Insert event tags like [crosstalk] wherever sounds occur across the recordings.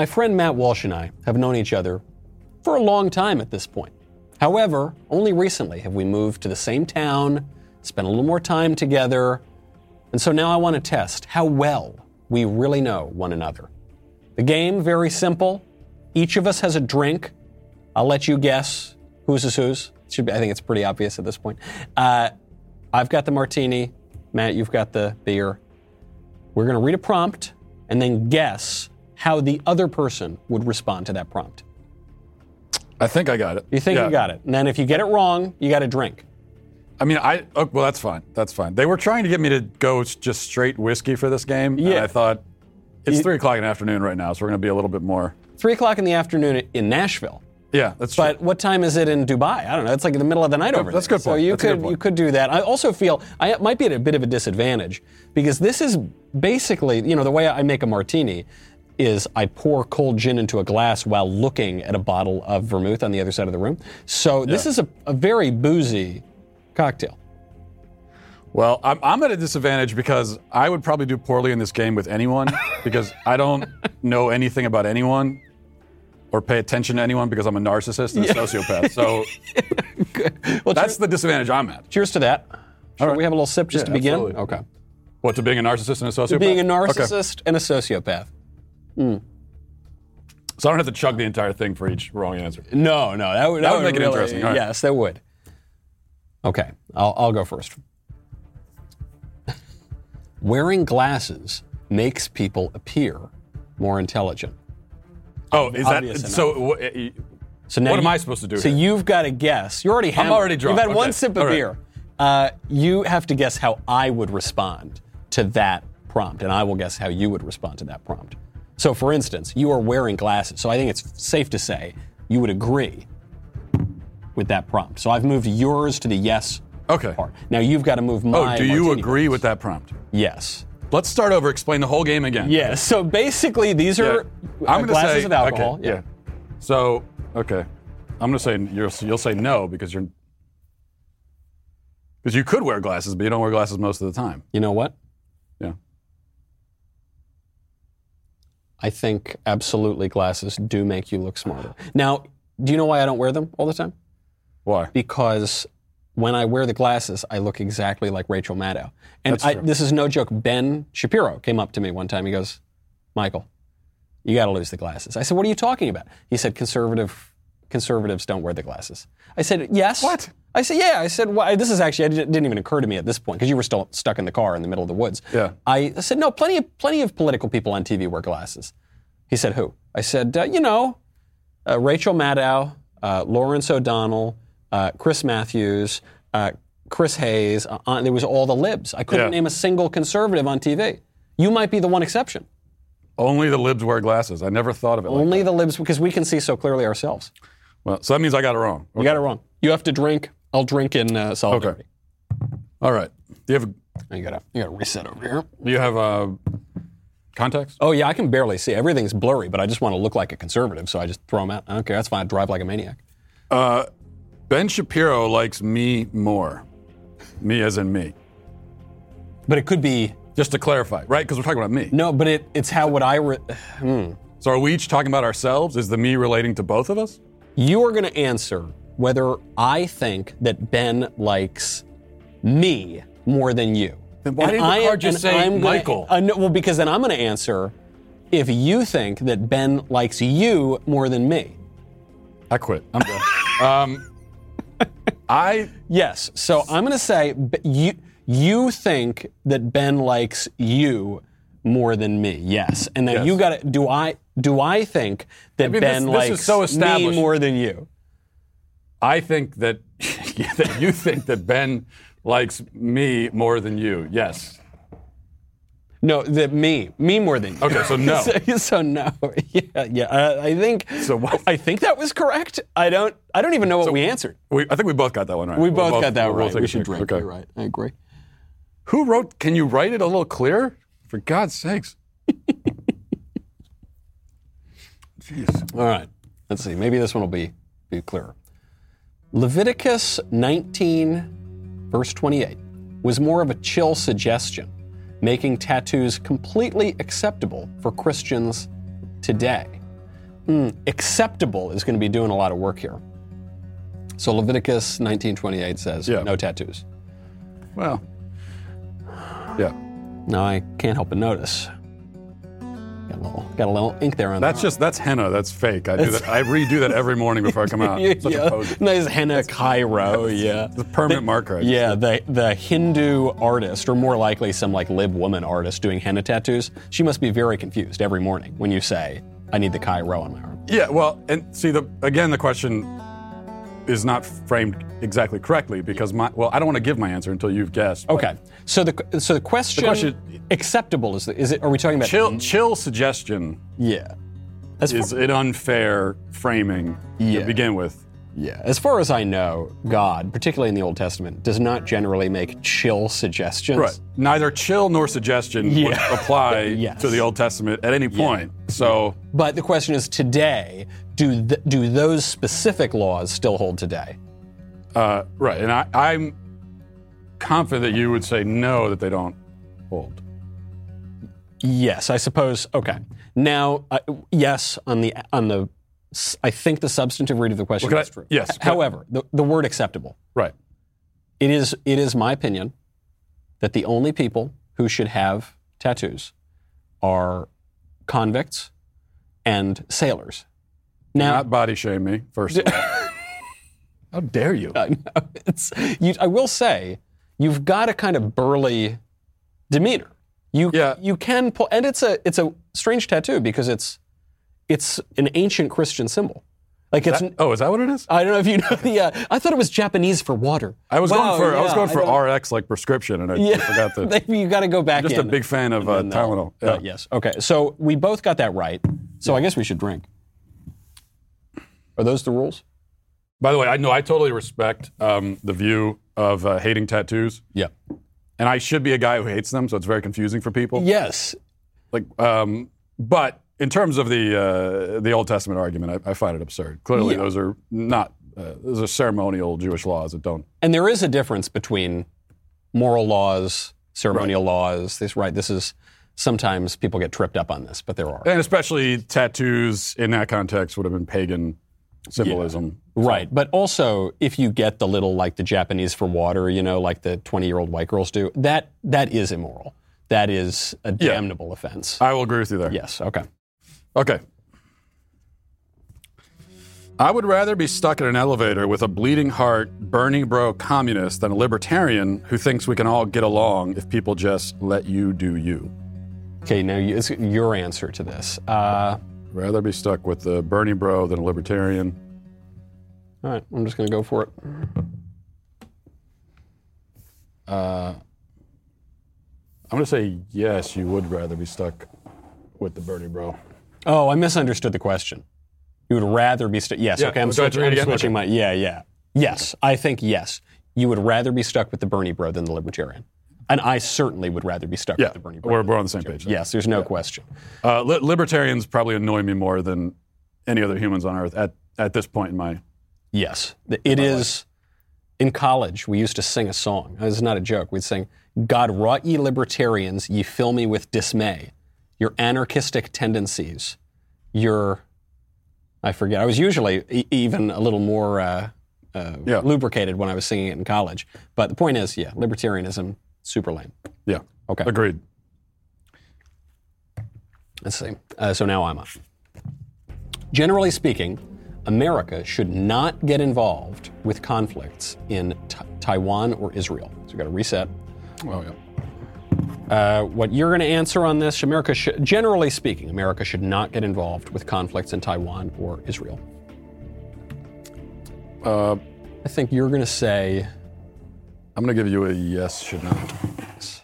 My friend Matt Walsh and I have known each other for a long time at this point. However, only recently have we moved to the same town, spent a little more time together, and so now I want to test how well we really know one another. The game, very simple. Each of us has a drink. I'll let you guess whose is whose. Should be, I think it's pretty obvious at this point. Uh, I've got the martini. Matt, you've got the beer. We're going to read a prompt and then guess how the other person would respond to that prompt. I think I got it. You think Yeah. you got it. And then if you get it wrong, you got a drink. I mean, I oh, well, that's fine. That's fine. They were trying to get me to go just straight whiskey for this game. and Yeah. I thought it's You- three o'clock in the afternoon right now, so we're going to be a little bit more. Three o'clock in the afternoon in Nashville. Yeah, that's true. But what time is it in Dubai? I don't know. It's like in the middle of the night over that's there. good So you That's could you could do that. I also feel I might be at a bit of a disadvantage because this is basically you know the way I make a martini is I pour cold gin into a glass while looking at a bottle of vermouth on the other side of the room. So this is a, a very boozy cocktail. Well, I'm, I'm at a disadvantage because I would probably do poorly in this game with anyone [laughs] because I don't know anything about anyone or pay attention to anyone because I'm a narcissist and a sociopath. So [laughs] Well, that's the disadvantage I'm at. cheers to that. Should right. we have a little sip just Yeah, to begin? absolutely. Okay. What, to being a narcissist and a sociopath? Being a Okay. narcissist and a sociopath. So I don't have to chug the entire thing for each wrong answer. No, no, that would, That would make it interesting. Right. Yes, that would. Okay, I'll, I'll go first. Wearing glasses makes people appear more intelligent. Oh, is Obvious that so? So now What am you- I supposed to do So here? you've got to guess. You're already. hammered. already drunk. You've had one sip of right. beer. Uh, you have to guess how I would respond to that prompt, and I will guess how you would respond to that prompt. So, for instance, you are wearing glasses. So I think it's safe to say you would agree with that prompt. So I've moved yours to the yes Okay. part. Now you've got to move Oh, do you agree with that prompt? Yes. Let's start over. Explain the whole game again. Yes. So basically, these Yeah. are uh, I'm glasses say of alcohol. Okay, yeah. So okay, I'm gonna say you'll, you'll say no because you're because you could wear glasses, but you don't wear glasses most of the time. You know what? Yeah. I think absolutely glasses do make you look smarter. Now, do you know why I don't wear them all the time? Why? Because when I wear the glasses, I look exactly like Rachel Maddow. And I, this is no joke. Ben Shapiro came up to me one time. He goes, Michael, you got to lose the glasses. I said, What are you talking about? He said, Conservative conservatives don't wear the glasses. I said, Yes. What? I said, Yeah. I said, well, This is actually, it didn't even occur to me at this point because you were still stuck in the car in the middle of the woods. Yeah. I said, No, plenty of, plenty of political people on TV wear glasses. He said, Who? I said, uh, You know, uh, Rachel Maddow, uh, Lawrence O'Donnell, uh, Chris Matthews, uh, Chris Hayes. Uh, uh, there was all the libs. I couldn't Yeah. name a single conservative on TV. You might be the one exception. Only the libs wear glasses. I never thought of it. like Only that. the libs because we can see so clearly ourselves. Well, so that means I got it wrong. You got it wrong. You have to drink. I'll drink in uh, solidarity. All right. Do you have A, You gotta, you gotta reset over here. do you have uh, context? Oh yeah, I can barely see. Everything's blurry, but I just want to look like a conservative, so I just throw them out. I don't care. That's fine. I drive like a maniac. Uh, ben Shapiro likes me more. Me as in me. But it could be Just to clarify, right? Because we're talking about me. no. But it, it's how would I? Re- [sighs] So are we each talking about ourselves? Is the me relating to both of us? You are going to answer whether I think that Ben likes me more than you. Then why And didn't the I- card just say I'm gonna- Michael? uh, no, well, because then I'm going to answer if you think that Ben likes you more than me. I quit. I'm done. [laughs] um, I Yes. So I'm going to say you you think that Ben likes you more than me. Yes. And then Yes. you got to do I do I think that mean, this- Ben this is likes so me more than you? I think that [laughs] that you think that Ben likes me more than you. Yes. No, that me, me more than you. Okay, so no. [laughs] so, so no, [laughs] yeah, yeah. Uh, I think. So what- I think that was correct. I don't. I don't even know what we answered. We, I think we both got that one right. We We'll both got that we'll right. We should drink. Okay. You're right. I agree. Who wrote? Can you write it a little clearer? For God's sakes. Jeez. All right. Let's see. Maybe this one will be be clearer. Leviticus 19, verse 28, was more of a chill suggestion, making tattoos completely acceptable for Christians today. Hmm, acceptable is going to be doing a lot of work here. So Leviticus 19:28 says Yeah. no tattoos. Well, yeah. Now I can't help but notice. Got a little, got a little ink there on That's just that's henna. That's fake. I do that. I redo that every morning before I come out. [laughs] Such a poser. nice henna Chi Rho, yeah. The permanent marker. I just Yeah, did. the the Hindu artist, or more likely some like lib woman artist doing henna tattoos, she must be very confused every morning when you say, "I need the Chi Rho on my arm." Yeah. Well, and see the again the question is not framed exactly correctly because my well I don't want to give my answer until you've guessed. Okay, so the so the question, The question- acceptable is the, is it? Are we talking about Chill, chill suggestion Yeah, as is an unfair framing Yeah. to begin with. Yeah. As far as I know, God, particularly in the Old Testament, does not generally make chill suggestions. Right. Neither chill nor suggestion would [laughs] apply Yes. to the Old Testament at any point. So But the question is, today, do th- do those specific laws still hold today? uh, right, and I, I'm confident that you would say no that they don't hold. Yes, I suppose. Okay. Now, uh, yes, on the on the, I think the substantive read of the question Well, is I- true. yes, H- can I- However, the, the word acceptable. Right. It is it is my opinion that the only people who should have tattoos are convicts and sailors. Now, Not body shame me first. of all. [laughs] How dare you? I know. You, I will say, you've got a kind of burly demeanor. You Yeah. you can pull, and it's a it's a strange tattoo because it's it's an ancient Christian symbol. Like it's. That- oh, is that what it is? I don't know if you know the. [laughs] Uh, I thought it was Japanese for water. I was Wow, going for I was going for RX like prescription, and I Yeah, forgot the. [laughs] Maybe you got to go back. I'm Just a big fan of uh, uh, Tylenol. uh, yes. Okay. So we both got that right. So I guess we should drink. Are those the rules? By the way, I know I totally respect um, the view of uh, hating tattoos, Yeah. and I should be a guy who hates them, so it's very confusing for people. Yes. Like, um, but in terms of the uh, the Old Testament argument, I, I find it absurd. Clearly, Yeah. those are not uh, those are ceremonial Jewish laws that don't. And there is a difference between moral laws, ceremonial laws. This right. This is sometimes people get tripped up on this, but there are. And especially tattoos in that context would have been pagan symbolism. Right. But also if you get the little like the Japanese for water, you know, like the 20-year-old white girls do, that that is immoral. That is a Yeah. damnable offense. I will agree with you there. yes. Okay. Okay. I would rather be stuck in an elevator with a bleeding heart, Bernie bro communist than a libertarian who thinks we can all get along if people just let you do you. Okay, now you, it's your answer to this. Uh, Rather be stuck with the Bernie bro than a libertarian. all right, I'm just going to go for it. Uh, I'm going to say yes, you would rather be stuck with the Bernie bro. Oh, I misunderstood the question. You would rather be stuck. Yes. Yeah, okay, I'm, switching, I'm switching my. Yeah, yeah. Yes, I think yes. You would rather be stuck with the Bernie bro than the libertarian, and I certainly would rather be stuck Yeah, with the Bernie bro. we're, we're on the same page. Yes, there's no question. Uh, li- libertarians probably annoy me more than any other humans on earth at, at this point in my. Yes, it is. In college, we used to sing a song. This is not a joke. We'd sing, "God wrought ye libertarians, ye fill me with dismay. Your anarchistic tendencies, your I forget. I was usually e- even a little more uh, uh, Yeah. lubricated when I was singing it in college. But the point is, yeah, libertarianism super lame. Yeah. Okay. Agreed. Let's see. Uh, so now I'm up. Generally speaking, America should not get involved with conflicts in T- Taiwan or Israel. So we've got to reset. Oh, yeah. Uh, what you're going to answer on this, America should, generally speaking, America should not get involved with conflicts in Taiwan or Israel. Uh, I think you're going to say, I'm going to give you a yes, should not.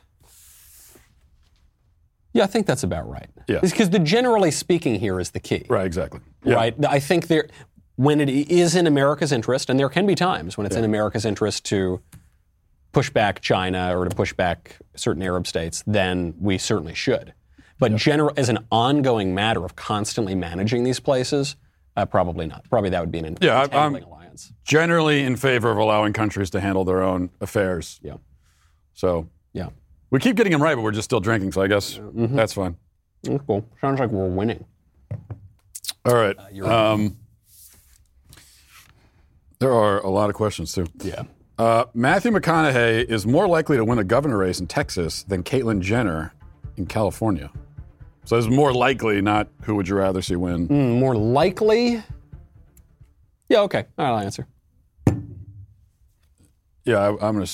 yeah, I think that's about right. Yeah. Because the generally speaking here is the key. Right, exactly. Yeah. right? I think there, when it is in America's interest, and there can be times when it's in America's interest to push back China or to push back certain Arab states, then we certainly should. But general, as an ongoing matter of constantly managing these places, uh, probably not. Probably that would be an Yeah, I- I'm- alliance. Generally in favor of allowing countries to handle their own affairs. Yeah, So yeah. we keep getting them right, but we're just still drinking, so I guess Mm-hmm. that's fine. Mm, Cool. Sounds like we're winning. All right. right. Um, there are a lot of questions too. Yeah. Uh, Matthew McConaughey is more likely to win a governor race in Texas than Caitlyn Jenner in California. So it's more likely, not who would you rather see win. More likely. Yeah, okay. All right, I'll answer. Yeah, I, I'm going to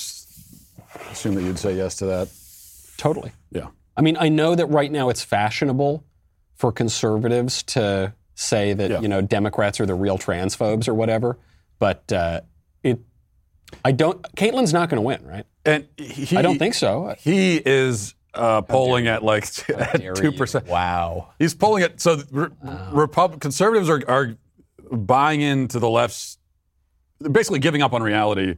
assume that you'd say yes to that. Totally. Yeah. I mean, I know that right now it's fashionable for conservatives to say that Yeah. you know Democrats are the real transphobes or whatever, but uh. I don't. Caitlyn's not going to win, right? And he, I don't think so. he is uh, polling at like [laughs] two percent. Wow. He's polling at so re- Repub- conservatives are, are buying into the left's they're basically giving up on reality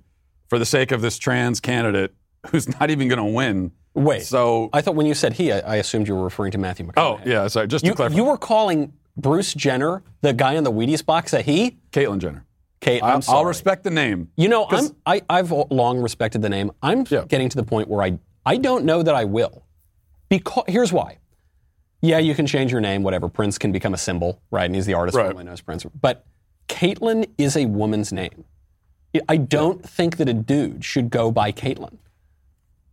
for the sake of this trans candidate who's not even going to win. Wait. So I thought when you said he, I, I assumed you were referring to Matthew McConaughey. oh yeah, sorry. Just to You, clarify, you were calling Bruce Jenner, the guy in the Wheaties box, a he? Caitlyn Jenner. Kate, I, I'm sorry. I'll respect the name. You know, I'm, 'Cause- I, I've long respected the name. I'm Yeah. getting to the point where I, I don't know that I will. Because here's why. Yeah, you can change your name, whatever. Prince can become a symbol, right? And he's the artist Right. formerly known as Prince. But Caitlyn is a woman's name. I don't think that a dude should go by Caitlyn.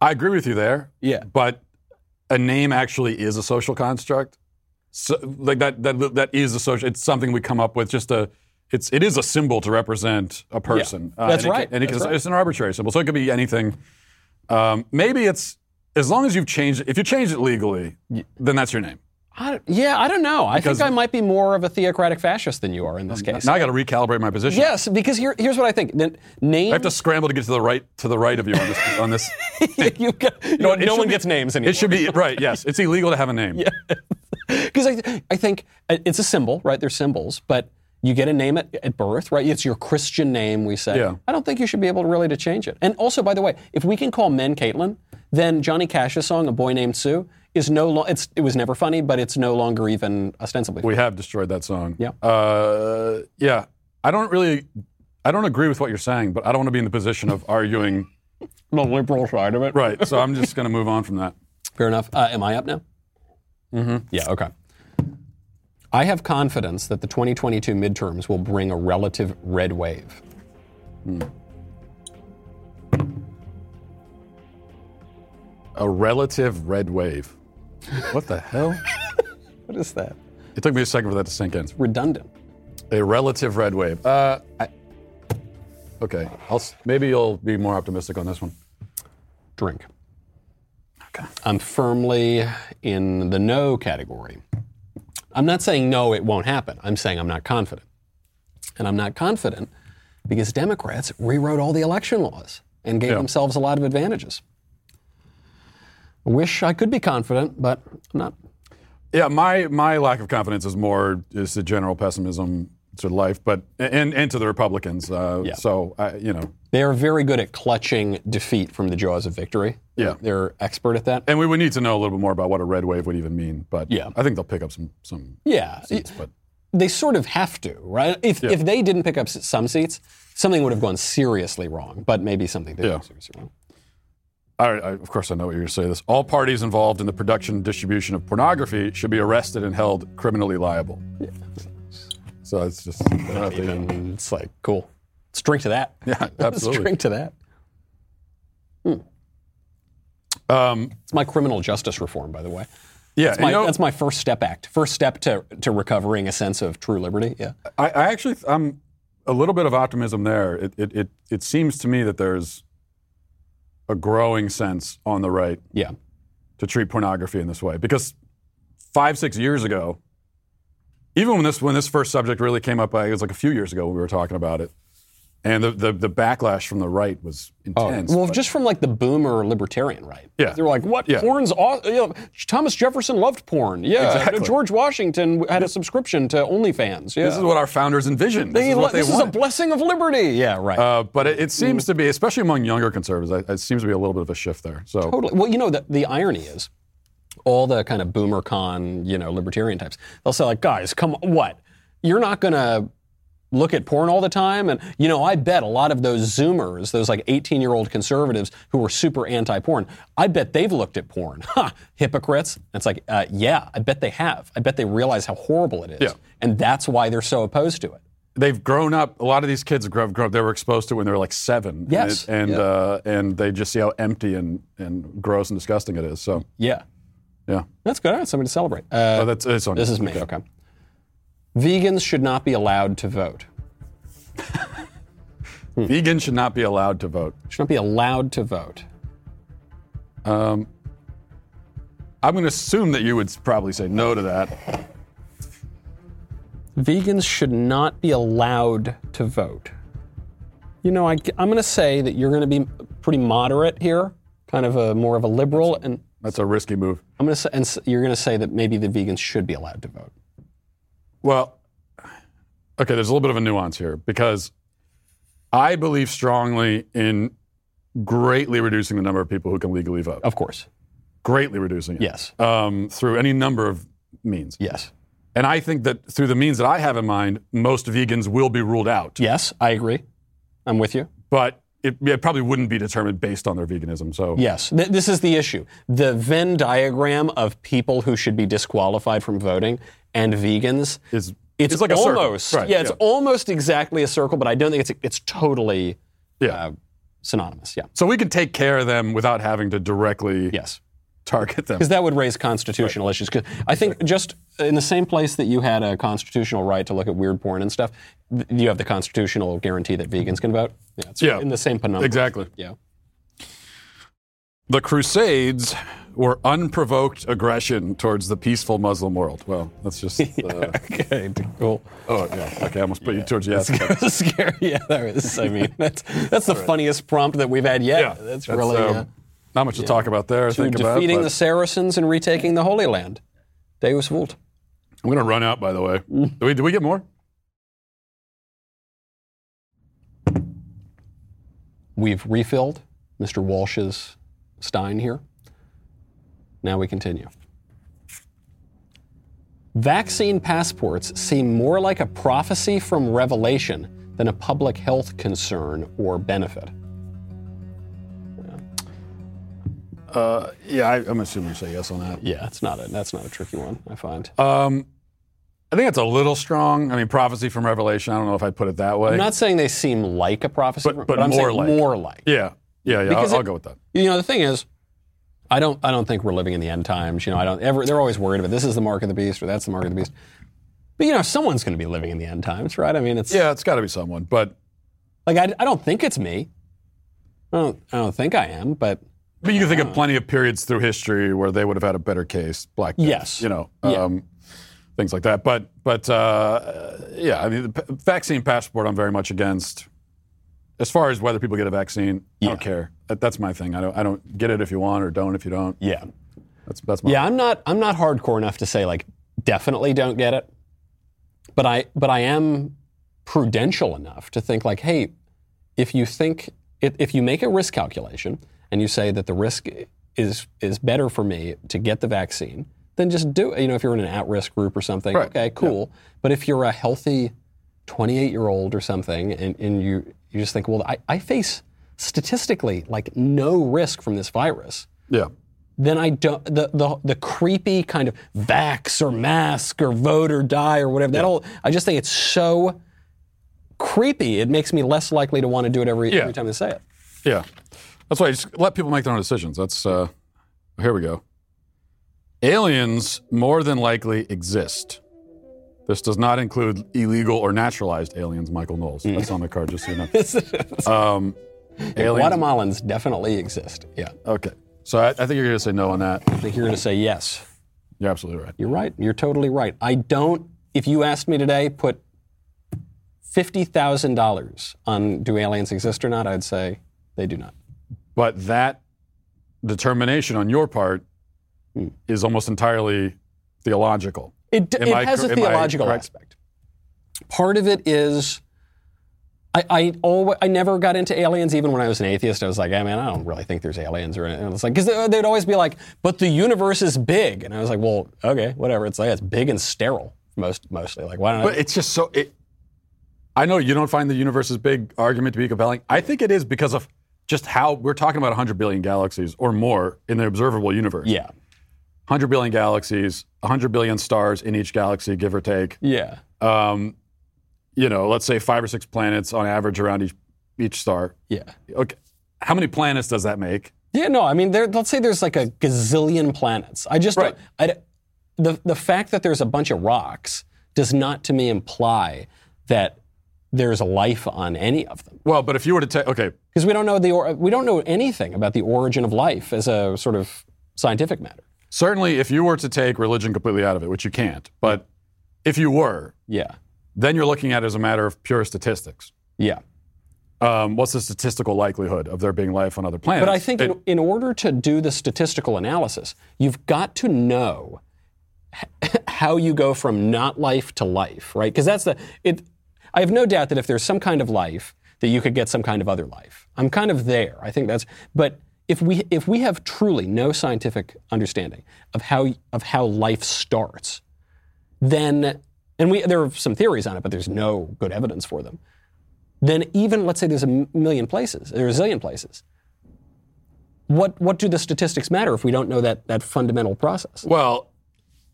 I agree with you there. Yeah. but a name actually is a social construct. So, like that, that, that is a social. It's something we come up with. Just a, it's, it is a symbol to represent a person. Uh, That's and right. can- and it That's right. it's an arbitrary symbol, so it could be anything. Um, maybe it's as long as you've changed. it. If you change it legally, then that's your name. I yeah, I don't know. I think I might be more of a theocratic fascist than you are in this case. Now I got to recalibrate my position. yes, because here, here's what I think. The name. I have to scramble to get to the right to the right of you on this. On this. [laughs] you got, You know no one be- gets names anymore. It should be right. Yes, it's illegal to have a name. [laughs] Because I, I think uh, it's a symbol, right? They're symbols, but you get a name at, at birth, right? It's your Christian name, we say. Yeah. I don't think you should be able to really to change it. And also, by the way, if we can call men Caitlyn, then Johnny Cash's song "A Boy Named Sue" is no longer. It's it was never funny, but it's no longer even ostensibly. We have destroyed that song. Yeah. Uh, yeah. I don't really. I don't agree with what you're saying, but I don't want to be in the position of arguing. [laughs] the liberal side of it. Right. So I'm just going to move on from that. Fair enough. Uh, am I up now? Mm-hmm. Yeah, okay. I have confidence that the 2022 midterms will bring a relative red wave. A relative red wave. What the hell? [laughs] What is that? It took me a second for that to sink in. Redundant. A relative red wave. Uh, I, okay. I'll, maybe you'll be more optimistic on this one. Drink. Okay. I'm firmly in the no category. I'm not saying no, it won't happen. I'm saying I'm not confident. And I'm not confident because Democrats rewrote all the election laws and gave Yeah. themselves a lot of advantages. Wish I could be confident, but I'm not. Yeah, my my lack of confidence is more is the general pessimism to life, but and and to the Republicans. Uh, Yeah. So I, you know, They are very good at clutching defeat from the jaws of victory. Yeah. They're expert at that. and we would need to know a little bit more about what a red wave would even mean. But Yeah. I think they'll pick up some some Yeah. seats. But They sort of have to, right? If, if they didn't pick up some seats, something would have gone seriously wrong, but maybe something did Yeah. go seriously wrong. I, I, of course, I know what you're going to say. This: all parties involved in the production and distribution of pornography should be arrested and held criminally liable. Yeah. So it's just I don't have to- Even it's like, cool. Let's drink to that. yeah, [laughs] absolutely. Let's drink to that. Hmm. Um, It's my criminal justice reform, by the way. yeah, That's my, you know, that's my first step act. First step to, to recovering a sense of true liberty. Yeah. I, I actually, I'm a little bit of optimism there. It, it, it, it seems to me that there's a growing sense on the right Yeah. to treat pornography in this way. Because five, six years ago, even when this when this first subject really came up, it was like a few years ago when we were talking about it, and the the, the backlash from the right was intense. Oh, Well, but- just from like the boomer libertarian right. Yeah. They were like, what? Yeah. Porn's aw- you know, Thomas Jefferson loved porn. Yeah. Exactly. George Washington had a subscription to OnlyFans. Yeah. this is what our founders envisioned. This They- is what they this is a blessing of liberty. Yeah, right. uh, but it, it seems to be, especially among younger conservatives, it seems to be a little bit of a shift there. So Totally. Well, you know, the, the irony is, all the kind of boomer con, you know, libertarian types, they'll say, like, guys, come on, what? You're not going to look at porn all the time? And, you know, I bet a lot of those Zoomers, those like 18 year old conservatives who were super anti porn, I bet they've looked at porn. [laughs] Ha! Hypocrites. And it's like, uh, yeah, I bet they have. I bet they realize how horrible it is. Yeah. And that's why they're so opposed to it. they've grown up. A lot of these kids have grown, grown up. They were exposed to it when they were like seven. Yes. and and, Yeah. uh, and they just see how empty and, and gross and disgusting it is. So Yeah. yeah, That's good. Right, something to celebrate. Uh, oh, that's it's on. this is me. Okay. Vegans should not be allowed to vote. [laughs] Vegans should not be allowed to vote. Should not be allowed to vote. Um, I'm going to assume that you would probably say no to that. Vegans should not be allowed to vote. You know, I, am going to say that you're going to be pretty moderate here, kind of a more of a liberal, and That's a risky move. I'm going to say, and s- you're going to say that maybe the vegans should be allowed to vote. Well, okay, there's a little bit of a nuance here because I believe strongly in greatly reducing the number of people who can legally vote. Of course. Greatly reducing it. Yes. Um, through any number of means. Yes. And I think that through the means that I have in mind, most vegans will be ruled out. Yes, I agree. I'm with you. But it, it probably wouldn't be determined based on their veganism. So Yes, Th- this is the issue. The Venn diagram of people who should be disqualified from voting and vegans. is It's, like almost Right, yeah, it's yeah. almost exactly a circle, but I don't think it's it's totally yeah. uh, synonymous. Yeah. so we can take care of them without having to directly Yes. target them. Because that would raise constitutional issues. 'Cause I think just in the same place that you had a constitutional right to look at weird porn and stuff, you have the constitutional guarantee that vegans can vote. Yeah, it's Yeah. in the same penumbra. Exactly. Yeah. The Crusades were unprovoked aggression towards the peaceful Muslim world. Well, that's just. [laughs] Uh, Okay. Cool. oh, yeah. Okay, I almost put you towards yes. That's [laughs] scary. Yeah, there is. I mean, [laughs] that's that's the funniest prompt that we've had yet. Yeah, that's, really um, uh, not much to talk about there. to think about, defeating but the Saracens and retaking the Holy Land. Deus Vult. I'm going to run out. By the way, Mm. do we? Do we get more? We've refilled Mr. Walsh's stein here. Now we continue. Vaccine passports seem more like a prophecy from Revelation than a public health concern or benefit. Uh, yeah, I, I'm assuming you say yes on that. Yeah, it's not a, that's not a tricky one, I find. Um, I think it's a little strong. I mean, prophecy from Revelation. I don't know if I'd put it that way. I'm not saying they seem like a prophecy, But- but, but I'm more saying like. more like. yeah, yeah, yeah. Because I'll, I'll go with that. You know, the thing is, I don't, I don't think we're living in the end times. You know, I don't ever. They're always worried about this is the mark of the beast or that's the mark of the beast. But you know, someone's going to be living in the end times, right? I mean, it's Yeah, it's got to be someone. But like I, I don't think it's me. I don't, I don't think I am, but but you can think of plenty of periods through history where they would have had a better case. Black Death, Yes. you know, Yeah. um, things like that. But but uh, yeah, I mean, the p- vaccine passport, I'm very much against. As far as whether people get a vaccine, I don't care. That, that's my thing. I don't I don't get it if you want or don't if you don't. yeah, That's that's my yeah. I'm not, I'm not hardcore enough to say like definitely don't get it, but I, but I am prudential enough to think like, hey, if you think if, if you make a risk calculation and you say that the risk is is better for me to get the vaccine, then just do it. You know, if you're in an at-risk group or something, Right. okay, cool. But if you're a healthy 28-year-old or something, and, and you you just think, well, I, I face statistically like no risk from this virus, yeah. then I don't the the, the creepy kind of vax or mask or vote or die or whatever. That all I just think it's so creepy. It makes me less likely to want to do it every Yeah. every time they say it. Yeah. That's why you just let people make their own decisions. That's uh here we go. Aliens more than likely exist. This does not include illegal or naturalized aliens, Michael Knowles. That's on the card, just so you know. [laughs] Um, aliens. Guatemalans definitely exist. Yeah, Okay. So I, I think you're going to say no on that. I think you're going to say yes. You're absolutely right. You're right. You're totally right. I don't. If you asked me today, put fifty thousand dollars on do aliens exist or not, I'd say they do not. But that determination on your part Hmm. is almost entirely theological. It, it I has a theological aspect. Part of it is, I I, always, I never got into aliens even when I was an atheist. I was like, hey man, I don't really think there's aliens or anything. And it's like because they'd always be like, but the universe is big, and I was like, well, okay, whatever. It's like it's big and sterile most mostly. Like why don't I? But it's just so it I know you don't find the universe's big argument to be compelling. I think it is because of just how we're talking about 100 billion galaxies or more in the observable universe. Yeah. 100 billion galaxies, 100 billion stars in each galaxy, give or take. Yeah. Um, you know, let's say five or six planets on average around each each star. Yeah. Okay, how many planets does that make? Yeah, no, I mean, there, let's say there's like a gazillion planets. I just, Right. I, the, the fact that there's a bunch of rocks does not to me imply that there's a life on any of them. Well, but if you were to take, okay, Because we don't know the, or, we don't know anything about the origin of life as a sort of scientific matter. Certainly if you were to take religion completely out of it, which you can't, but if you were, Yeah. then you're looking at it as a matter of pure statistics. Yeah. Um, what's the statistical likelihood of there being life on other planets? But I think It- in, in order to do the statistical analysis, you've got to know [laughs] how you go from not life to life, right? Because that's the it. I have no doubt that if there's some kind of life, that you could get some kind of other life. I'm kind of there. I think that's. But if we if we have truly no scientific understanding of how of how life starts, then and we there are some theories on it, but there's no good evidence for them. Then even let's say there's a million places, a zillion places what what do the statistics matter if we don't know that that fundamental process? Well,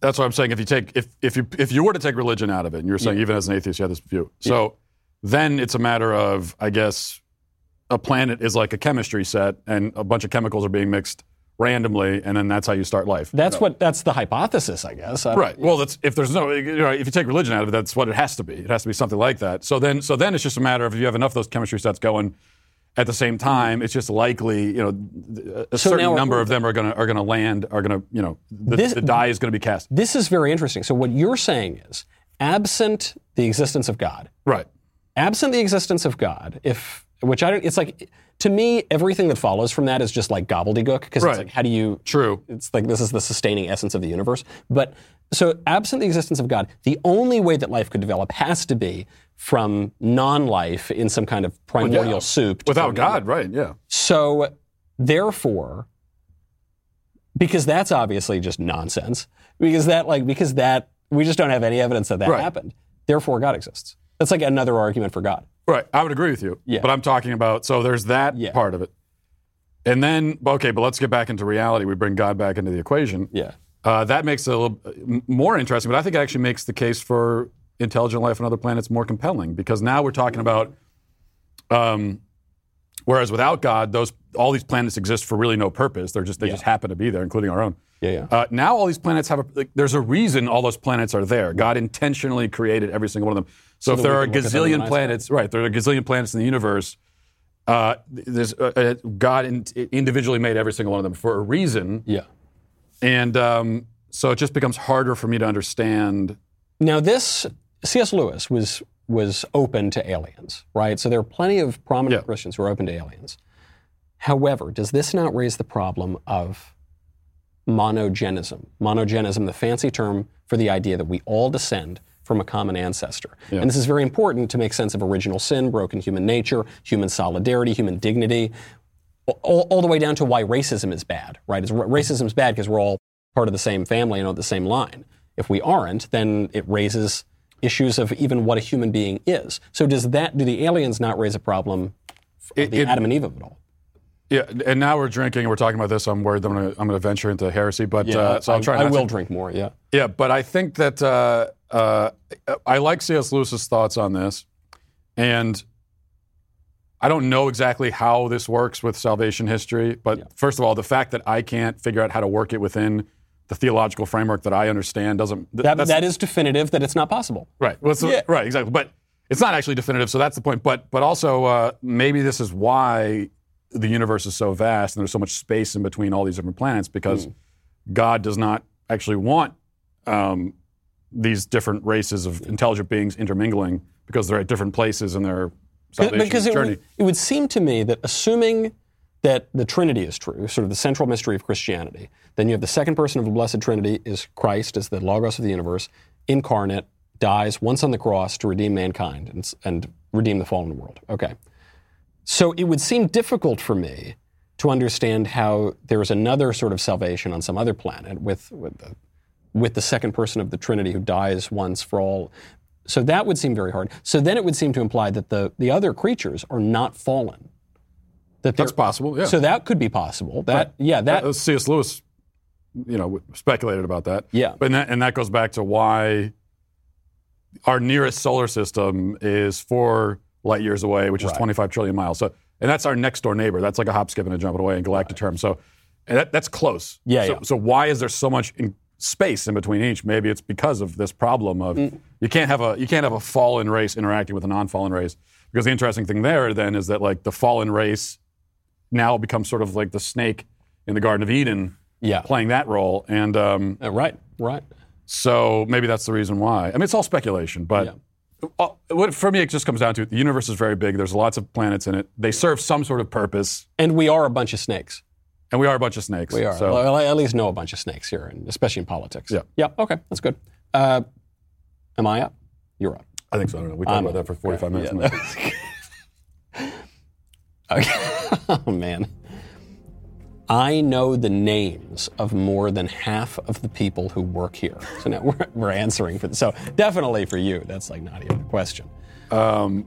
that's what I'm saying. If you take if if you if you were to take religion out of it, and you're saying even as an atheist you have this view, so then it's a matter of I guess a planet is like a chemistry set, and a bunch of chemicals are being mixed randomly, and then that's how you start life. That's what that's the hypothesis, I guess. I- Right. Well, that's if there's no, you know, if you take religion out of it, that's what it has to be. It has to be something like that. So then, so then it's just a matter of if you have enough of those chemistry sets going at the same time, it's just likely, you know, a So certain number of them are going to are going to land, are going to, you know, the, This- the die is going to be cast. This is very interesting. So what you're saying is, absent the existence of God, Right. absent the existence of God, if which I don't, it's like to me everything that follows from that is just like gobbledygook because Right. it's like how do you True. it's like this is the sustaining essence of the universe. But so, absent the existence of God, the only way that life could develop has to be from non-life in some kind of primordial soup. to Without God, right? Yeah. So, therefore, because that's obviously just nonsense. Because that, like, because that we just don't have any evidence that that Right. happened. Therefore, God exists. That's like another argument for God. Right. I would agree with you. Yeah. But I'm talking about so there's that Yeah. part of it, and then okay, but let's get back into reality. We bring God back into the equation. Yeah. Uh, that makes it a little more interesting, but I think it actually makes the case for intelligent life on other planets more compelling because now we're talking about, um, whereas without God, those all these planets exist for really no purpose. They're just they just happen to be there, including our own. Yeah, yeah. Uh, now all these planets have a. Like, there's a reason all those planets are there. God intentionally created every single one of them. So, if there are a can look at them in a gazillion planets, right? There are a gazillion planets in the universe. Uh, there's uh, uh, God in, individually made every single one of them for a reason. Yeah. And um, so it just becomes harder for me to understand. Now, this C.S. Lewis was was open to aliens, right? So there are plenty of prominent Yeah. Christians who are open to aliens. However, does this not raise the problem of monogenism? Monogenism, the fancy term for the idea that we all descend from a common ancestor. And this is very important to make sense of original sin, broken human nature, human solidarity, human dignity, all, all the way down to why racism is bad, right? It's, racism is bad because we're all part of the same family and on the same line. If we aren't, then it raises issues of even what a human being is. So does that, do the aliens not raise a problem It- the it- Adam and Eve of it all? Yeah, and now we're drinking and we're talking about this. I'm worried that I'm going to I'm venture into heresy, but uh, so I, I'll try. I will To. drink more, yeah. Yeah, but I think that uh, uh, I like C.S. Lewis's thoughts on this, and I don't know exactly how this works with salvation history. But first of all, the fact that I can't figure out how to work it within the theological framework that I understand doesn't. th- That, that's- definitive that it's not possible. Right. Well, Yeah. Right. Exactly. But it's not actually definitive, so that's the point. But but also uh, maybe this is why the universe is so vast and there's so much space in between all these different planets because Hmm. God does not actually want um, these different races of intelligent beings intermingling because they're at different places in their salvation because it journey. would, it would seem to me that assuming that the Trinity is true, sort of the central mystery of Christianity, then you have the second person of the Blessed Trinity is Christ, as the Logos of the universe, incarnate, dies once on the cross to redeem mankind and, and redeem the fallen world. Okay. So it would seem difficult for me to understand how there's another sort of salvation on some other planet with, with, the, with the second person of the Trinity who dies once for all. So that would seem very hard. So then it would seem to imply that the, the other creatures are not fallen. That That's possible. Yeah. So that could be possible. That yeah, that Uh, C.S. Lewis, you know, speculated about that. Yeah. But that, and that goes back to why our nearest solar system is four light years away, which is Right. 25 trillion miles. So, and that's our next door neighbor. That's like a hop, skip, and a jump away in galactic terms. So, and that, that's close. Yeah, So, yeah. so why is there so much in space in between each? Maybe it's because of this problem of Mm. you can't have a you can't have a fallen race interacting with a non-fallen race. Because the interesting thing there then is that like the fallen race now becomes sort of like the snake in the Garden of Eden yeah. playing that role. And um, Uh, right, right. so maybe that's the reason why. I mean, it's all speculation, but uh, what, for me, it just comes down to the universe is very big. There's lots of planets in it. They serve some sort of purpose, And we are a bunch of snakes. And we are a bunch of snakes. We are. So, Well, I at least know a bunch of snakes here, and especially in politics. Yeah. Yeah. Okay, that's good. Uh, am I up? You're up. I think so. I don't know. We talked I'm- about that for 45 minutes. Yeah. [laughs] Okay. [laughs] oh man. I know the names of more than half of the people who work here. So now we're, we're answering for this. So definitely for you, that's like not even a question. Um,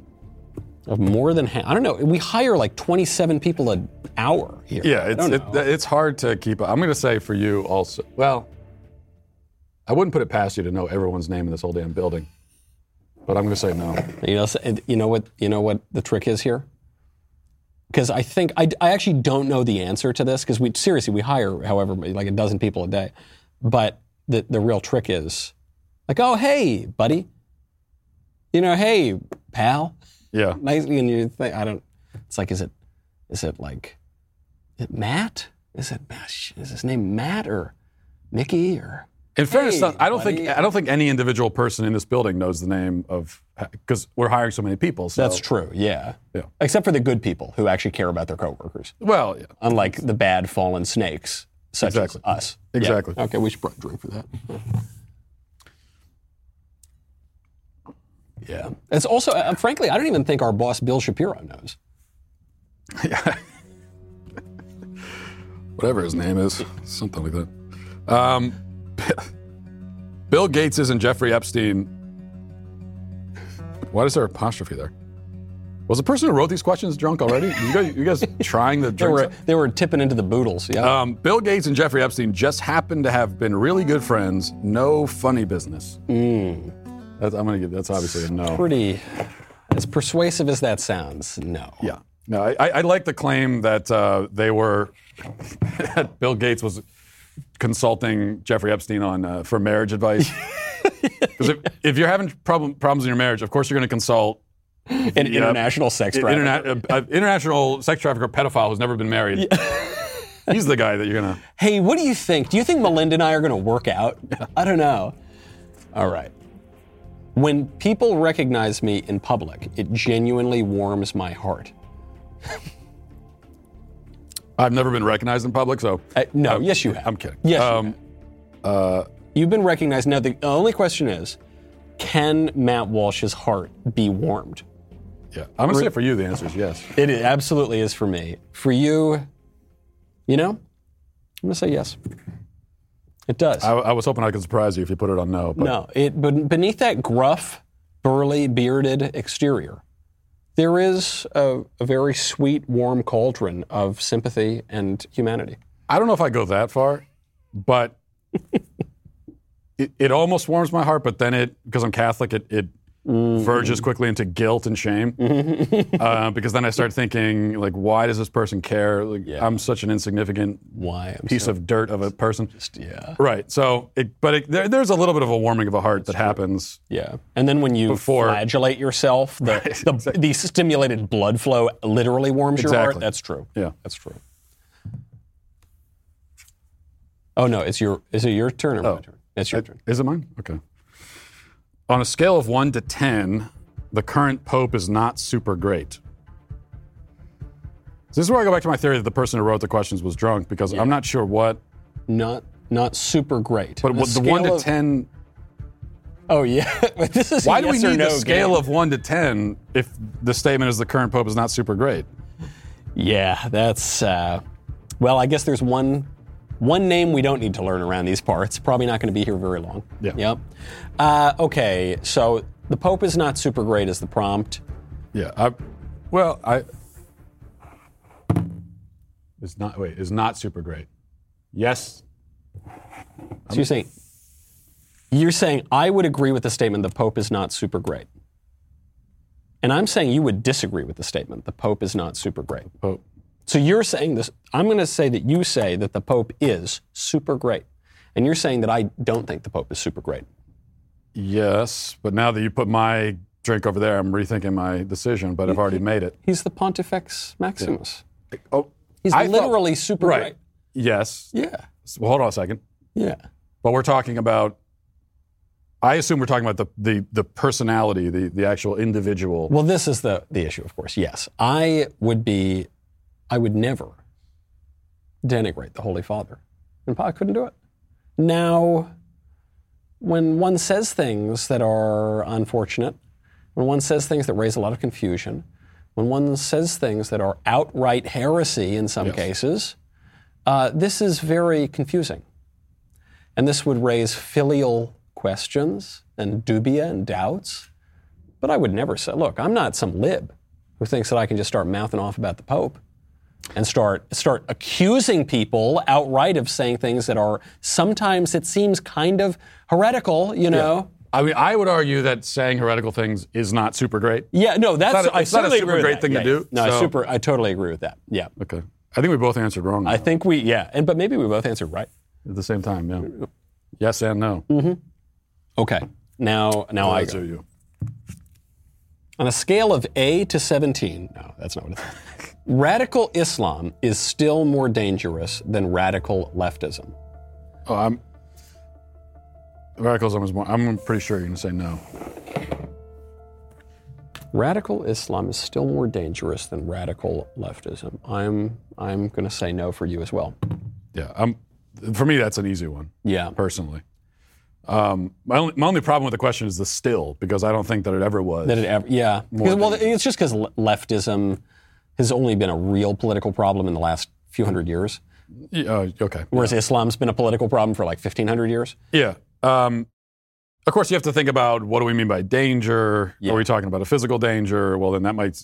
more than half. I don't know. We hire like 27 people an hour here. yeah, it's, it, it's hard to keep up. I'm going to say for you also, well, I wouldn't put it past you to know everyone's name in this whole damn building, but I'm going to say no. You know, you know what? You know what the trick is here. Because I think I, I actually don't know the answer to this. Because we seriously we hire however like a dozen people a day, but the the real trick is like oh hey buddy, you know hey pal, Yeah. nice and you think I don't. It's like is it is it like it Matt? is it Matt? Is it is his name Matt or Mickey or In fairness, Hey, I don't buddy. think I don't think any individual person in this building knows the name of because we're hiring so many people. So. that's true yeah Yeah. except for the good people who actually care about their coworkers. Well, yeah. unlike the bad fallen snakes such Exactly. as us. Exactly. Yeah. Okay, we should probably drink for that. [laughs] Yeah. It's also, uh, frankly, I don't even think our boss Bill Shapiro knows. [laughs] Yeah. Whatever his name is, something like that. Um, [laughs] Bill Gates isn't Jeffrey Epstein. Why is there apostrophe there? Was the person who wrote these questions drunk already? You guys, you guys [laughs] trying the They drink? were they were tipping into the boodles. Yeah. Um, Bill Gates and Jeffrey Epstein just happened to have been really good friends. No funny business. That's, I'm gonna give. That's obviously a no. Pretty as persuasive as that sounds. No. Yeah. No, I, I I like the claim that uh, they were [laughs] that Bill Gates was consulting Jeffrey Epstein on uh, for marriage advice. [laughs] Because if, if you're having problem, problems in your marriage, of course you're going to consult An international sex trafficker. interna- uh, uh, international sex trafficker pedophile who's never been married. [laughs] He's the guy that you're going to. Hey, what do you think? Do you think Melinda and I are going to work out? I don't know. All right. When people recognize me in public, it genuinely warms my heart. I've never been recognized in public, so Uh, no, yes, you have. I'm kidding. Yes, you Um, uh, You've been recognized. Now, the only question is can Matt Walsh's heart be warmed? yeah. I'm going to say for you, the answer is yes. It absolutely is for me. For you, you know, I'm going to say yes. It does. I, I was hoping I could surprise you if you put it on no. But No, it but beneath that gruff, burly, bearded exterior, there is a, a very sweet, warm cauldron of sympathy and humanity. I don't know if I go that far, but [laughs] it, it almost warms my heart. But then it, because I'm Catholic, it, it Mm-hmm. verges quickly into guilt and shame. uh, because then I start thinking, like, why does this person care? Like, I'm such an insignificant Why? I'm piece so, of dirt of a person. yeah, Right. So, it, but it, there, there's a little bit of a warming of a heart that happens. yeah. And then when you Before- flagellate yourself, the, the, the stimulated blood flow literally warms your heart. That's true. Yeah. That's true. Oh no, it's your. Is it your turn or Oh. my turn? It's your turn. Is it mine? Okay. On a scale of one to 10, the current pope is not super great. This is where I go back to my theory that the person who wrote the questions was drunk because I'm not sure what. Not not super great. But the one to of- 10. Oh yeah, [laughs] this is Why do we yes need no the scale game. of one to 10 if the statement is the current pope is not super great? Yeah, that's. Uh, well, I guess there's one one name we don't need to learn around these parts. Probably not going to be here very long. Yeah. Yep. Uh, okay, so The Pope is not super great as the prompt. Yeah. I, well, I. It's not. Wait. Is not super great. Yes. So you're saying you're saying I would agree with the statement the Pope is not super great. And I'm saying you would disagree with the statement the Pope is not super great. Pope. So you're saying this I'm going to say that you say that the Pope is super great. And you're saying that I don't think the Pope is super great. Yes, but now that you put my drink over there, I'm rethinking my decision. But I've already made it. He's the Pontifex Maximus. Oh, He's I thought- literally super right. great. Yes. Yeah. Well, hold on a second. Yeah. But we're talking about. I assume we're talking about the the, the personality, the the actual individual. Well, this is the, the issue, of course. Yes. I would be, I would never denigrate the Holy Father. And I couldn't do it. Now, when one says things that are unfortunate, when one says things that raise a lot of confusion, when one says things that are outright heresy in some Yes. cases, uh, this is very confusing. And this would raise filial questions and dubia and doubts. But I would never say, look, I'm not some lib who thinks that I can just start mouthing off about the Pope and start start accusing people outright of saying things that are sometimes it seems kind of heretical, you know. I mean, I would argue that saying heretical things is not super great. Yeah, no, that's not a- it's not a super great thing to Yeah, do, yeah. No, I super I totally agree with that. Yeah. Okay. I think we both answered wrong I think we yeah, and but maybe we both answered right. at the same time. Yeah. Yes and no. Mm-hmm. Okay. Now now I go. you. On a scale of A to 17, no, that's not what it is. [laughs] Radical Islam is still more dangerous than radical leftism. Oh, I'm. Radicalism is more. I'm pretty sure you're going to say no. Radical Islam is still more dangerous than radical leftism. I'm I'm going to say no for you as well. Yeah. I'm. For me, that's an easy one. Yeah. personally. Um, my, only, my only problem with the question is the still, because I don't think that it ever was. That it ever yeah. Well, it's just because leftism has only been a real political problem in the last few hundred years, Yeah, uh, okay. whereas Islam's been a political problem for like 1500 years. Yeah. Um, of course, you have to think about what do we mean by danger? Yeah. Are we talking about a physical danger? Well, then that might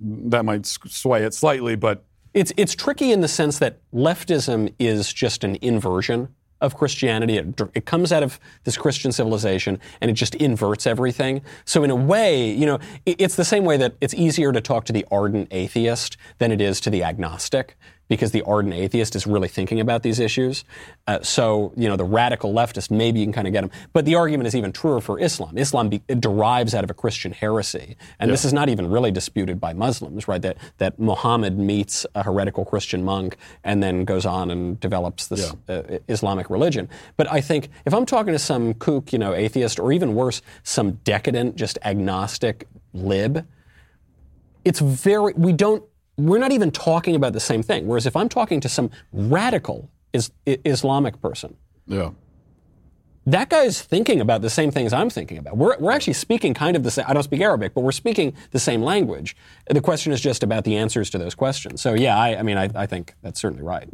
that might sway it slightly, but It's it's tricky in the sense that leftism is just an inversion of Christianity. It, it comes out of this Christian civilization and it just inverts everything. So in a way, you know, it- it's the same way that it's easier to talk to the ardent atheist than it is to the agnostic because the ardent atheist is really thinking about these issues. Uh, so, you know, the radical leftist, maybe you can kind of get them. But the argument is even truer for Islam. Islam be, it derives out of a Christian heresy. And this is not even really disputed by Muslims, right? That, that Muhammad meets a heretical Christian monk and then goes on and develops this uh, Islamic religion. But I think if I'm talking to some kook, you know, atheist, or even worse, some decadent, just agnostic lib, it's very we don't we're not even talking about the same thing. Whereas if i'm talking to some radical is, I- islamic person yeah. that guy's thinking about the same things i'm thinking about. We're, we're actually speaking kind of the same i don't speak arabic but we're speaking the same language. The question is just about the answers to those questions. So yeah i, I mean I, I think that's certainly right.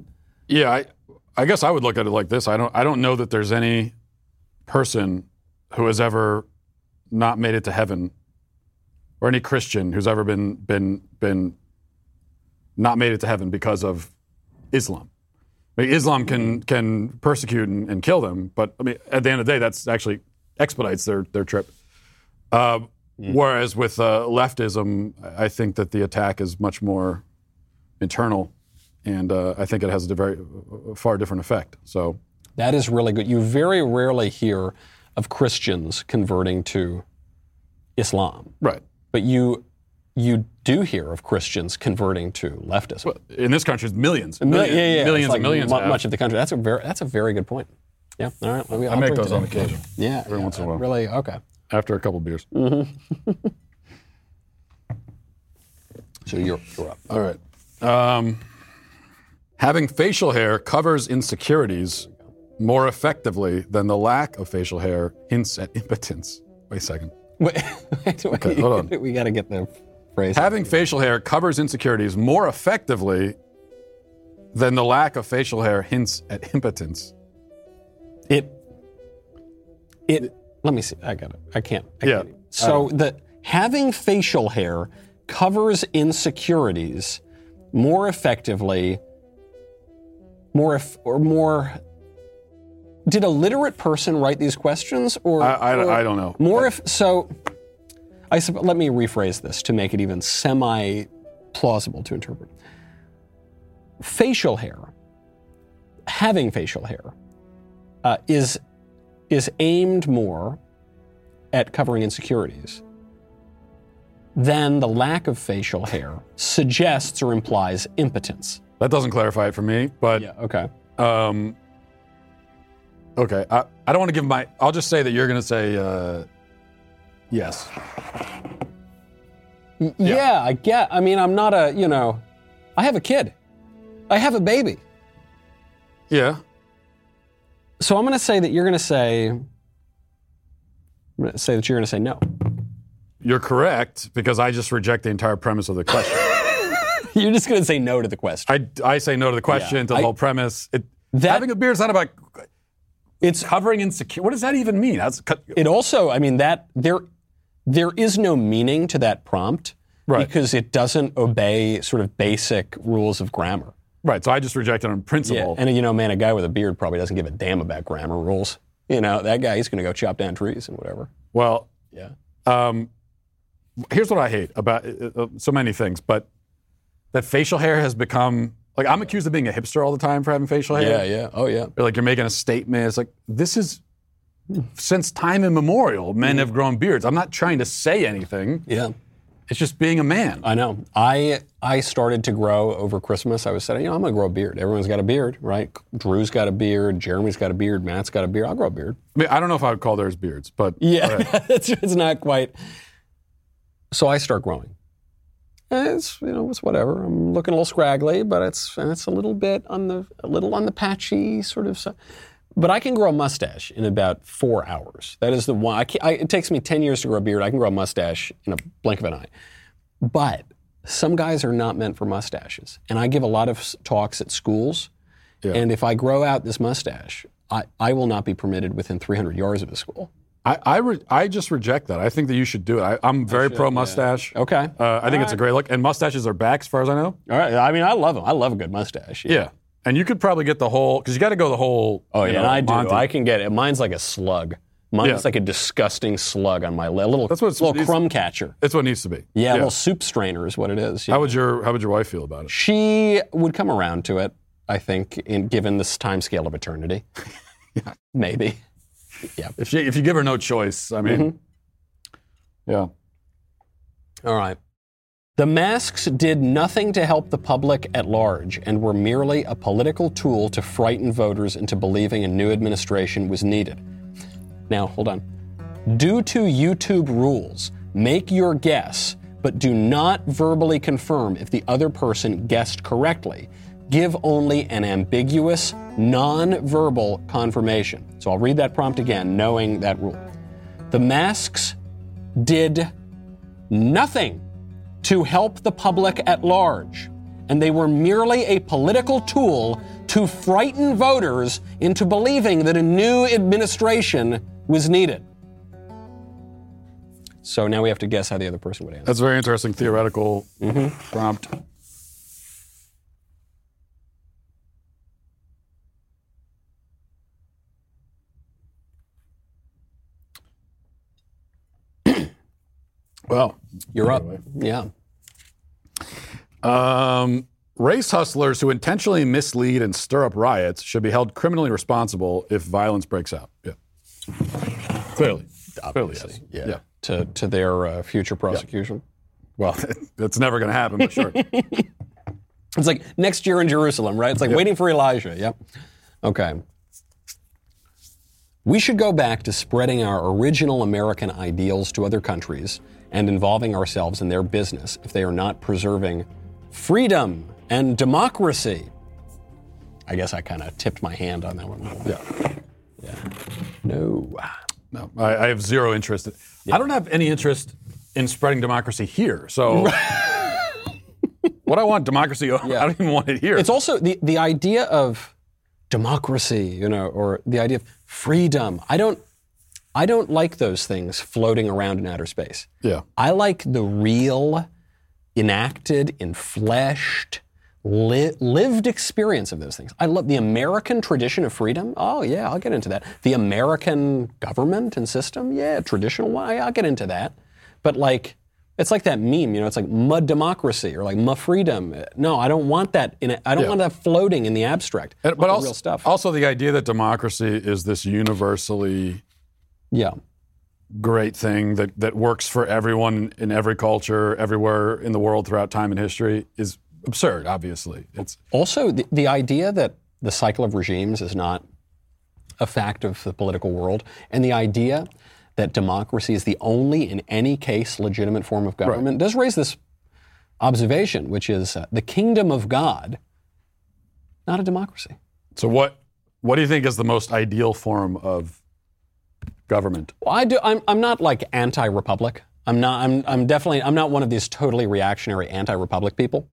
Yeah, I, I guess I would look at it like this. I don't I don't know that there's any person who has ever not made it to heaven, or any Christian who's ever been been been not made it to heaven because of Islam. I mean, Islam can can persecute and, and kill them, but I mean, at the end of the day, that's actually expedites their their trip. Uh, Whereas with uh, leftism, I think that the attack is much more internal, and uh, I think it has a very a far different effect. So that is really good you very rarely hear of christians converting to islam right but you you do hear of christians converting to leftism in this country, it's millions, Mil- millions, yeah, yeah, millions like and millions. have. much of the country. That's a very that's a very good point. Yeah. All right. I'll, I make those on occasion Yeah. every once in a while. Really? Okay. after a couple beers. [laughs] So you're you're up. All right. Um, having facial hair covers insecurities more effectively than the lack of facial hair hints at impotence. Wait a second. Wait, [laughs] wait, wait. Okay, hold on. [laughs] We got to get the phrase. Having facial hair covers insecurities more effectively than the lack of facial hair hints at impotence. it. It. Let me see. I got it. I can't. I Yeah. can't. So uh, the having facial hair covers insecurities more effectively, more if, or more. Did a literate person write these questions, or I, I, or I don't know. more if so? I let me rephrase this to make it even semi plausible to interpret. Facial hair, having facial hair, uh, is is aimed more at covering insecurities than the lack of facial hair suggests or implies impotence. That doesn't clarify it for me, but Yeah. Okay. um, okay. I, I don't want to give my. I'll just say that you're going to say uh, yes. Y- yeah. I get. I mean, I'm not a. You know, I have a kid. I have a baby. Yeah. So I'm going to say that you're going to say. I'm going to say that you're going to say no. You're correct because I just reject the entire premise of the question. [laughs] You're just going to say no to the question. I, I say no to the question, Yeah, to the I- whole premise. It, That- having a beard is not about It's covering insecure. What does that even mean? That's it also. I mean that there there is no meaning to that prompt Right. because it doesn't obey sort of basic rules of grammar. right. So I just reject it on principle. And you know, man, a guy with a beard probably doesn't give a damn about grammar rules. You know, that guy he's going to go chop down trees and whatever. well, Yeah. um, here's what I hate about uh, uh, so many things, but that facial hair has become like I'm accused of being a hipster all the time for having facial hair. Yeah, yeah. Oh, yeah. Or like you're making a statement. It's like this is since time immemorial, men have mm. grown beards. I'm not trying to say anything. Yeah. It's just being a man. I know. I I started to grow over Christmas. I was saying, you know, I'm going to grow a beard. Everyone's got a beard, right? Drew's got a beard. Jeremy's got a beard. Matt's got a beard. I'll grow a beard. I mean, I don't know if I would call theirs beards, but Yeah, [laughs] it's, it's not quite. So I start growing. And It's you know it's whatever. I'm looking a little scraggly, but it's and it's a little bit on the a little on the patchy sort of. side. But I can grow a mustache in about four hours. That is the one. I, can't- I, it takes me ten years to grow a beard. I can grow a mustache in a blink of an eye. But some guys are not meant for mustaches, and I give a lot of talks at schools. Yeah. And if I grow out this mustache, I, I will not be permitted within 300 yards of the school. I I, re- I just reject that. I think that you should do it. I, I'm very pro mustache. Okay. Uh, I think it's a great look, and mustaches are back as far as I know. All right. I mean, I love them. I love a good mustache. Yeah, and you could probably get the whole because you got to go the whole. Oh yeah, know, and I do. Monty. I can get it. Mine's like a slug. Mine's Yeah. like a disgusting slug on my lip. Little, That's what it's- little crumb catcher. It's what it needs to be. Yeah, a little soup strainer is what it is. Yeah. How would your How would your wife feel about it? she would come around to it, I think, in, given this time scale of eternity. [laughs] yeah. Maybe. Yeah. If you if you give her no choice, I mean, Mm-hmm. yeah. All right. The masks did nothing to help the public at large and were merely a political tool to frighten voters into believing a new administration was needed. Now, hold on. Due to YouTube rules, make your guess, but do not verbally confirm if the other person guessed correctly. Give only an ambiguous, non verbal confirmation. So I'll read that prompt again, knowing that rule. The masks did nothing to help the public at large, and they were merely a political tool to frighten voters into believing that a new administration was needed. So now we have to guess how the other person would answer. That's a very interesting theoretical Mm-hmm. prompt. [clears throat] well, You're up. Yeah. Um, race hustlers who intentionally mislead and stir up riots should be held criminally responsible if violence breaks out. Yeah. Clearly. Clearly, yes. Yeah. Yeah. To, to their uh, future prosecution. Well, [laughs] that's never going to happen, but sure. [laughs] It's like next year in Jerusalem, right? It's like waiting for Elijah. Yep. Okay. We should go back to spreading our original American ideals to other countries and involving ourselves in their business if they are not preserving freedom and democracy. I guess I kind of tipped my hand on that one. yeah. Yeah. No. No, I, I have zero interest. I don't have any interest in spreading democracy here. So, [laughs] what I want democracy, yeah. I don't even want it here. It's also the, the idea of democracy, you know, or the idea of freedom. I don't, I don't like those things floating around in outer space. Yeah. I like the real, enacted, enfleshed, li- lived experience of those things. I love the American tradition of freedom. Oh, yeah, I'll get into that. The American government and system. Yeah, traditional one. I'll get into that. But like, it's like that meme, you know, it's like mud democracy or like ma freedom. No, I don't want that in it. I don't Yeah. want that floating in the abstract. And- but the also, real stuff. also the idea that democracy is this universally yeah. great thing that, that works for everyone in every culture, everywhere in the world throughout time and history is absurd, obviously. It's Also, the, the idea that the cycle of regimes is not a fact of the political world, and the idea that democracy is the only, in any case, legitimate form of government does raise this observation, which is uh, the kingdom of God, not a democracy. so what what do you think is the most ideal form of government? Well, I do. I'm, I'm not like anti-republic. I'm not. I'm, I'm definitely. I'm not one of these totally reactionary anti-republic people.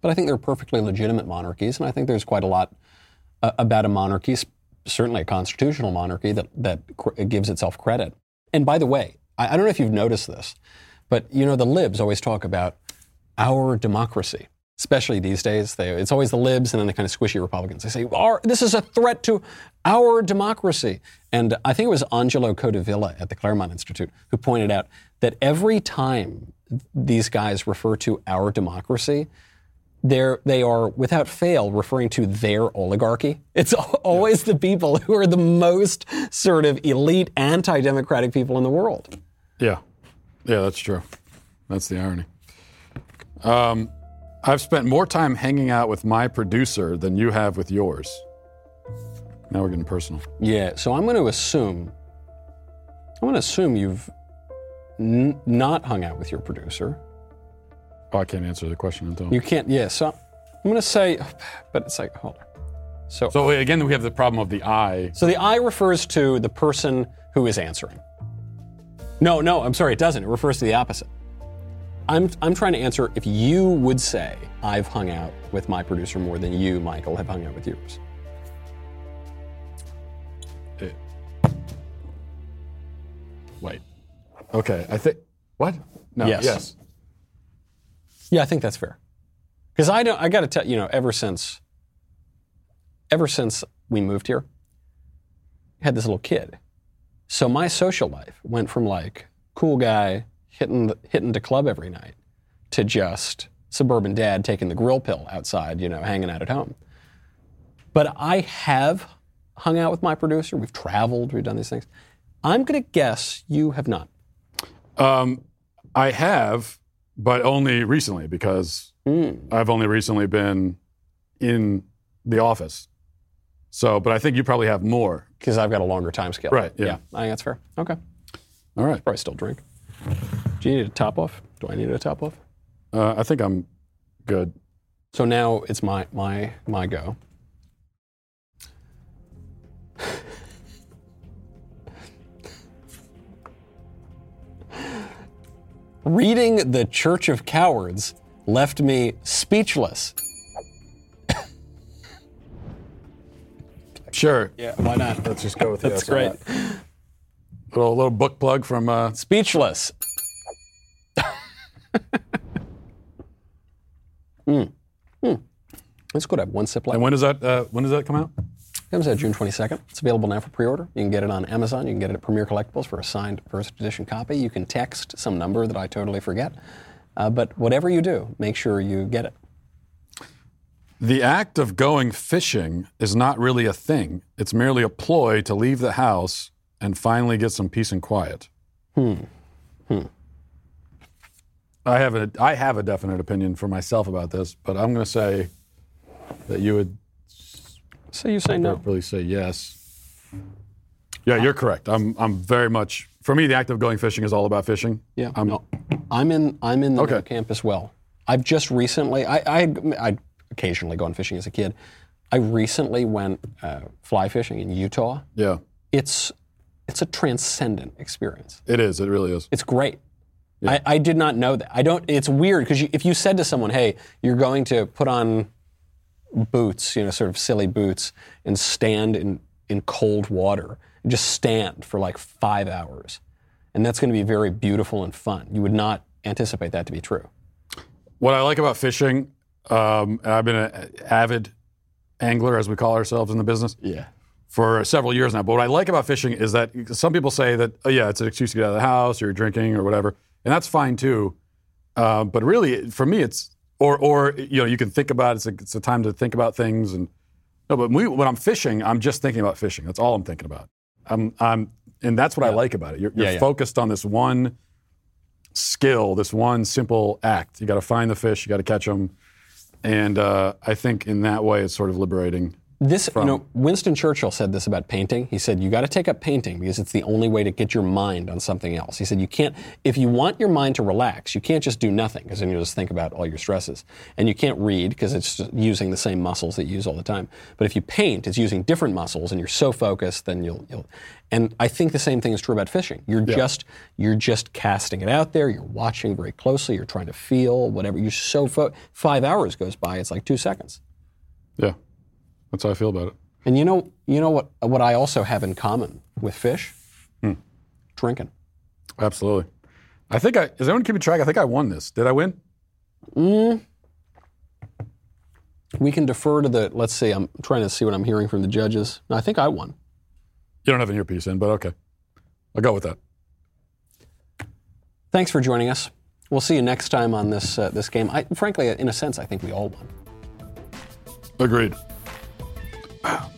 But I think they're perfectly legitimate monarchies, and I think there's quite a lot uh, about a monarchy, certainly a constitutional monarchy, that that cr- gives itself credit. And by the way, I, I don't know if you've noticed this, but you know the libs always talk about our democracy. Especially these days, they, it's always the libs and then the kind of squishy Republicans. They say, our, this is a threat to our democracy. And I think it was Angelo Codevilla at the Claremont Institute who pointed out that every time these guys refer to our democracy, they're, they are, without fail, referring to their oligarchy. It's al- [laughs] always the people who are the most sort of elite anti democratic people in the world. Yeah. Yeah, that's true. That's the irony. Um, I've spent more time hanging out with my producer than you have with yours. Now we're getting personal. Yeah, so I'm going to assume, I'm going to assume you've n- not hung out with your producer. Oh, I can't answer the question until. You can't, yeah, so I'm going to say, but it's like, hold on. So, so, so again, we have the problem of the I. So the I refers to the person who is answering. No, no, I'm sorry, it doesn't. It refers to the opposite. I'm, I'm trying to answer if you would say, I've hung out with my producer more than you, Michael, have hung out with yours. it- Wait. Okay, I think. What? No. Yes. Yes. Yeah, I think that's fair. Because I don't. I got to tell you know, ever since, ever since we moved here, I had this little kid. So my social life went from like cool guy hitting the, hitting the club every night to just suburban dad taking the grill pill outside, you know, hanging out at home. But I have hung out with my producer. We've traveled. We've done these things. I'm going to guess you have not. Um, I have, but only recently because I've only recently been in the office. So, but I think you probably have more. Because I've got a longer time scale. Right, yeah. I think that's fair. Okay. All right. Probably still drink. Do you need a top off? Do I need a top off? Uh, I think I'm good. So now it's my my my go. Reading the Church of Cowards left me speechless. Sure. Yeah, why not? Let's just go with that. That's yes great. Little little book plug from. Uh, Speechless. [laughs] mm. Mm. That's good. I have one sip left. and when does that uh, when does that come out? Comes out June 22nd. It's available now for pre-order. You can get it on Amazon. You can get it at Premier Collectibles for a signed first edition copy. You can text some number that I totally forget. Uh, but whatever you do, make sure you get it. The act of going fishing is not really a thing. It's merely a ploy to leave the house and finally get some peace and quiet. Hmm. Hmm. I have a I have a definite opinion for myself about this, but I'm going to say that you would So you say no. really say yes. Yeah, you're correct. I'm I'm very much for me the act of going fishing is all about fishing. Yeah, I'm no, I'm in. I'm in the Okay. camp as well. I've just recently. I I I occasionally gone fishing as a kid. I recently went uh, fly fishing in Utah. Yeah. It's it's a transcendent experience. It is. It really is. It's great. I, I did not know that. I don't. It's weird because if you said to someone, "Hey, you're going to put on boots, you know, sort of silly boots, and stand in in cold water You just stand for like five hours. And that's going to be very beautiful and fun. You would not anticipate that to be true. What I like about fishing, um, and I've been an avid angler, as we call ourselves in the business, Yeah. for several years now. But what I like about fishing is that some people say that, oh, yeah, it's an excuse to get out of the house or you're drinking or whatever. And that's fine too. Uh, but really, for me, it's, or, or, you know, you can think about it. It's a, it's a time to think about things. And, no, but we, when I'm fishing, I'm just thinking about fishing. That's all I'm thinking about. I'm, I'm, and that's what I like about it. You're, you're Yeah, yeah. focused on this one skill, this one simple act. You got to find the fish, you got to catch them. And uh, I think in that way, it's sort of liberating. This, you know, Winston Churchill said this about painting. He said, you got to take up painting because it's the only way to get your mind on something else. He said, you can't, if you want your mind to relax, you can't just do nothing because then you'll just think about all your stresses. And you can't read because it's using the same muscles that you use all the time. But if you paint, it's using different muscles and you're so focused, then you'll, you'll, and I think the same thing is true about fishing. You're just, you're just casting it out there. You're watching very closely. You're trying to feel whatever. You're so, fo- five hours goes by. It's like two seconds. Yeah, that's how I feel about it. And you know, you know what? What I also have in common with fish, drinking. Absolutely. I think I, is anyone keeping track? I think I won this. Did I win? We can defer to the. Let's see. I'm trying to see what I'm hearing from the judges. No, I think I won. You don't have an earpiece in, but okay. I'll go with that. Thanks for joining us. We'll see you next time on this uh, this game. I, frankly, in a sense, I think we all won. Agreed. Wow.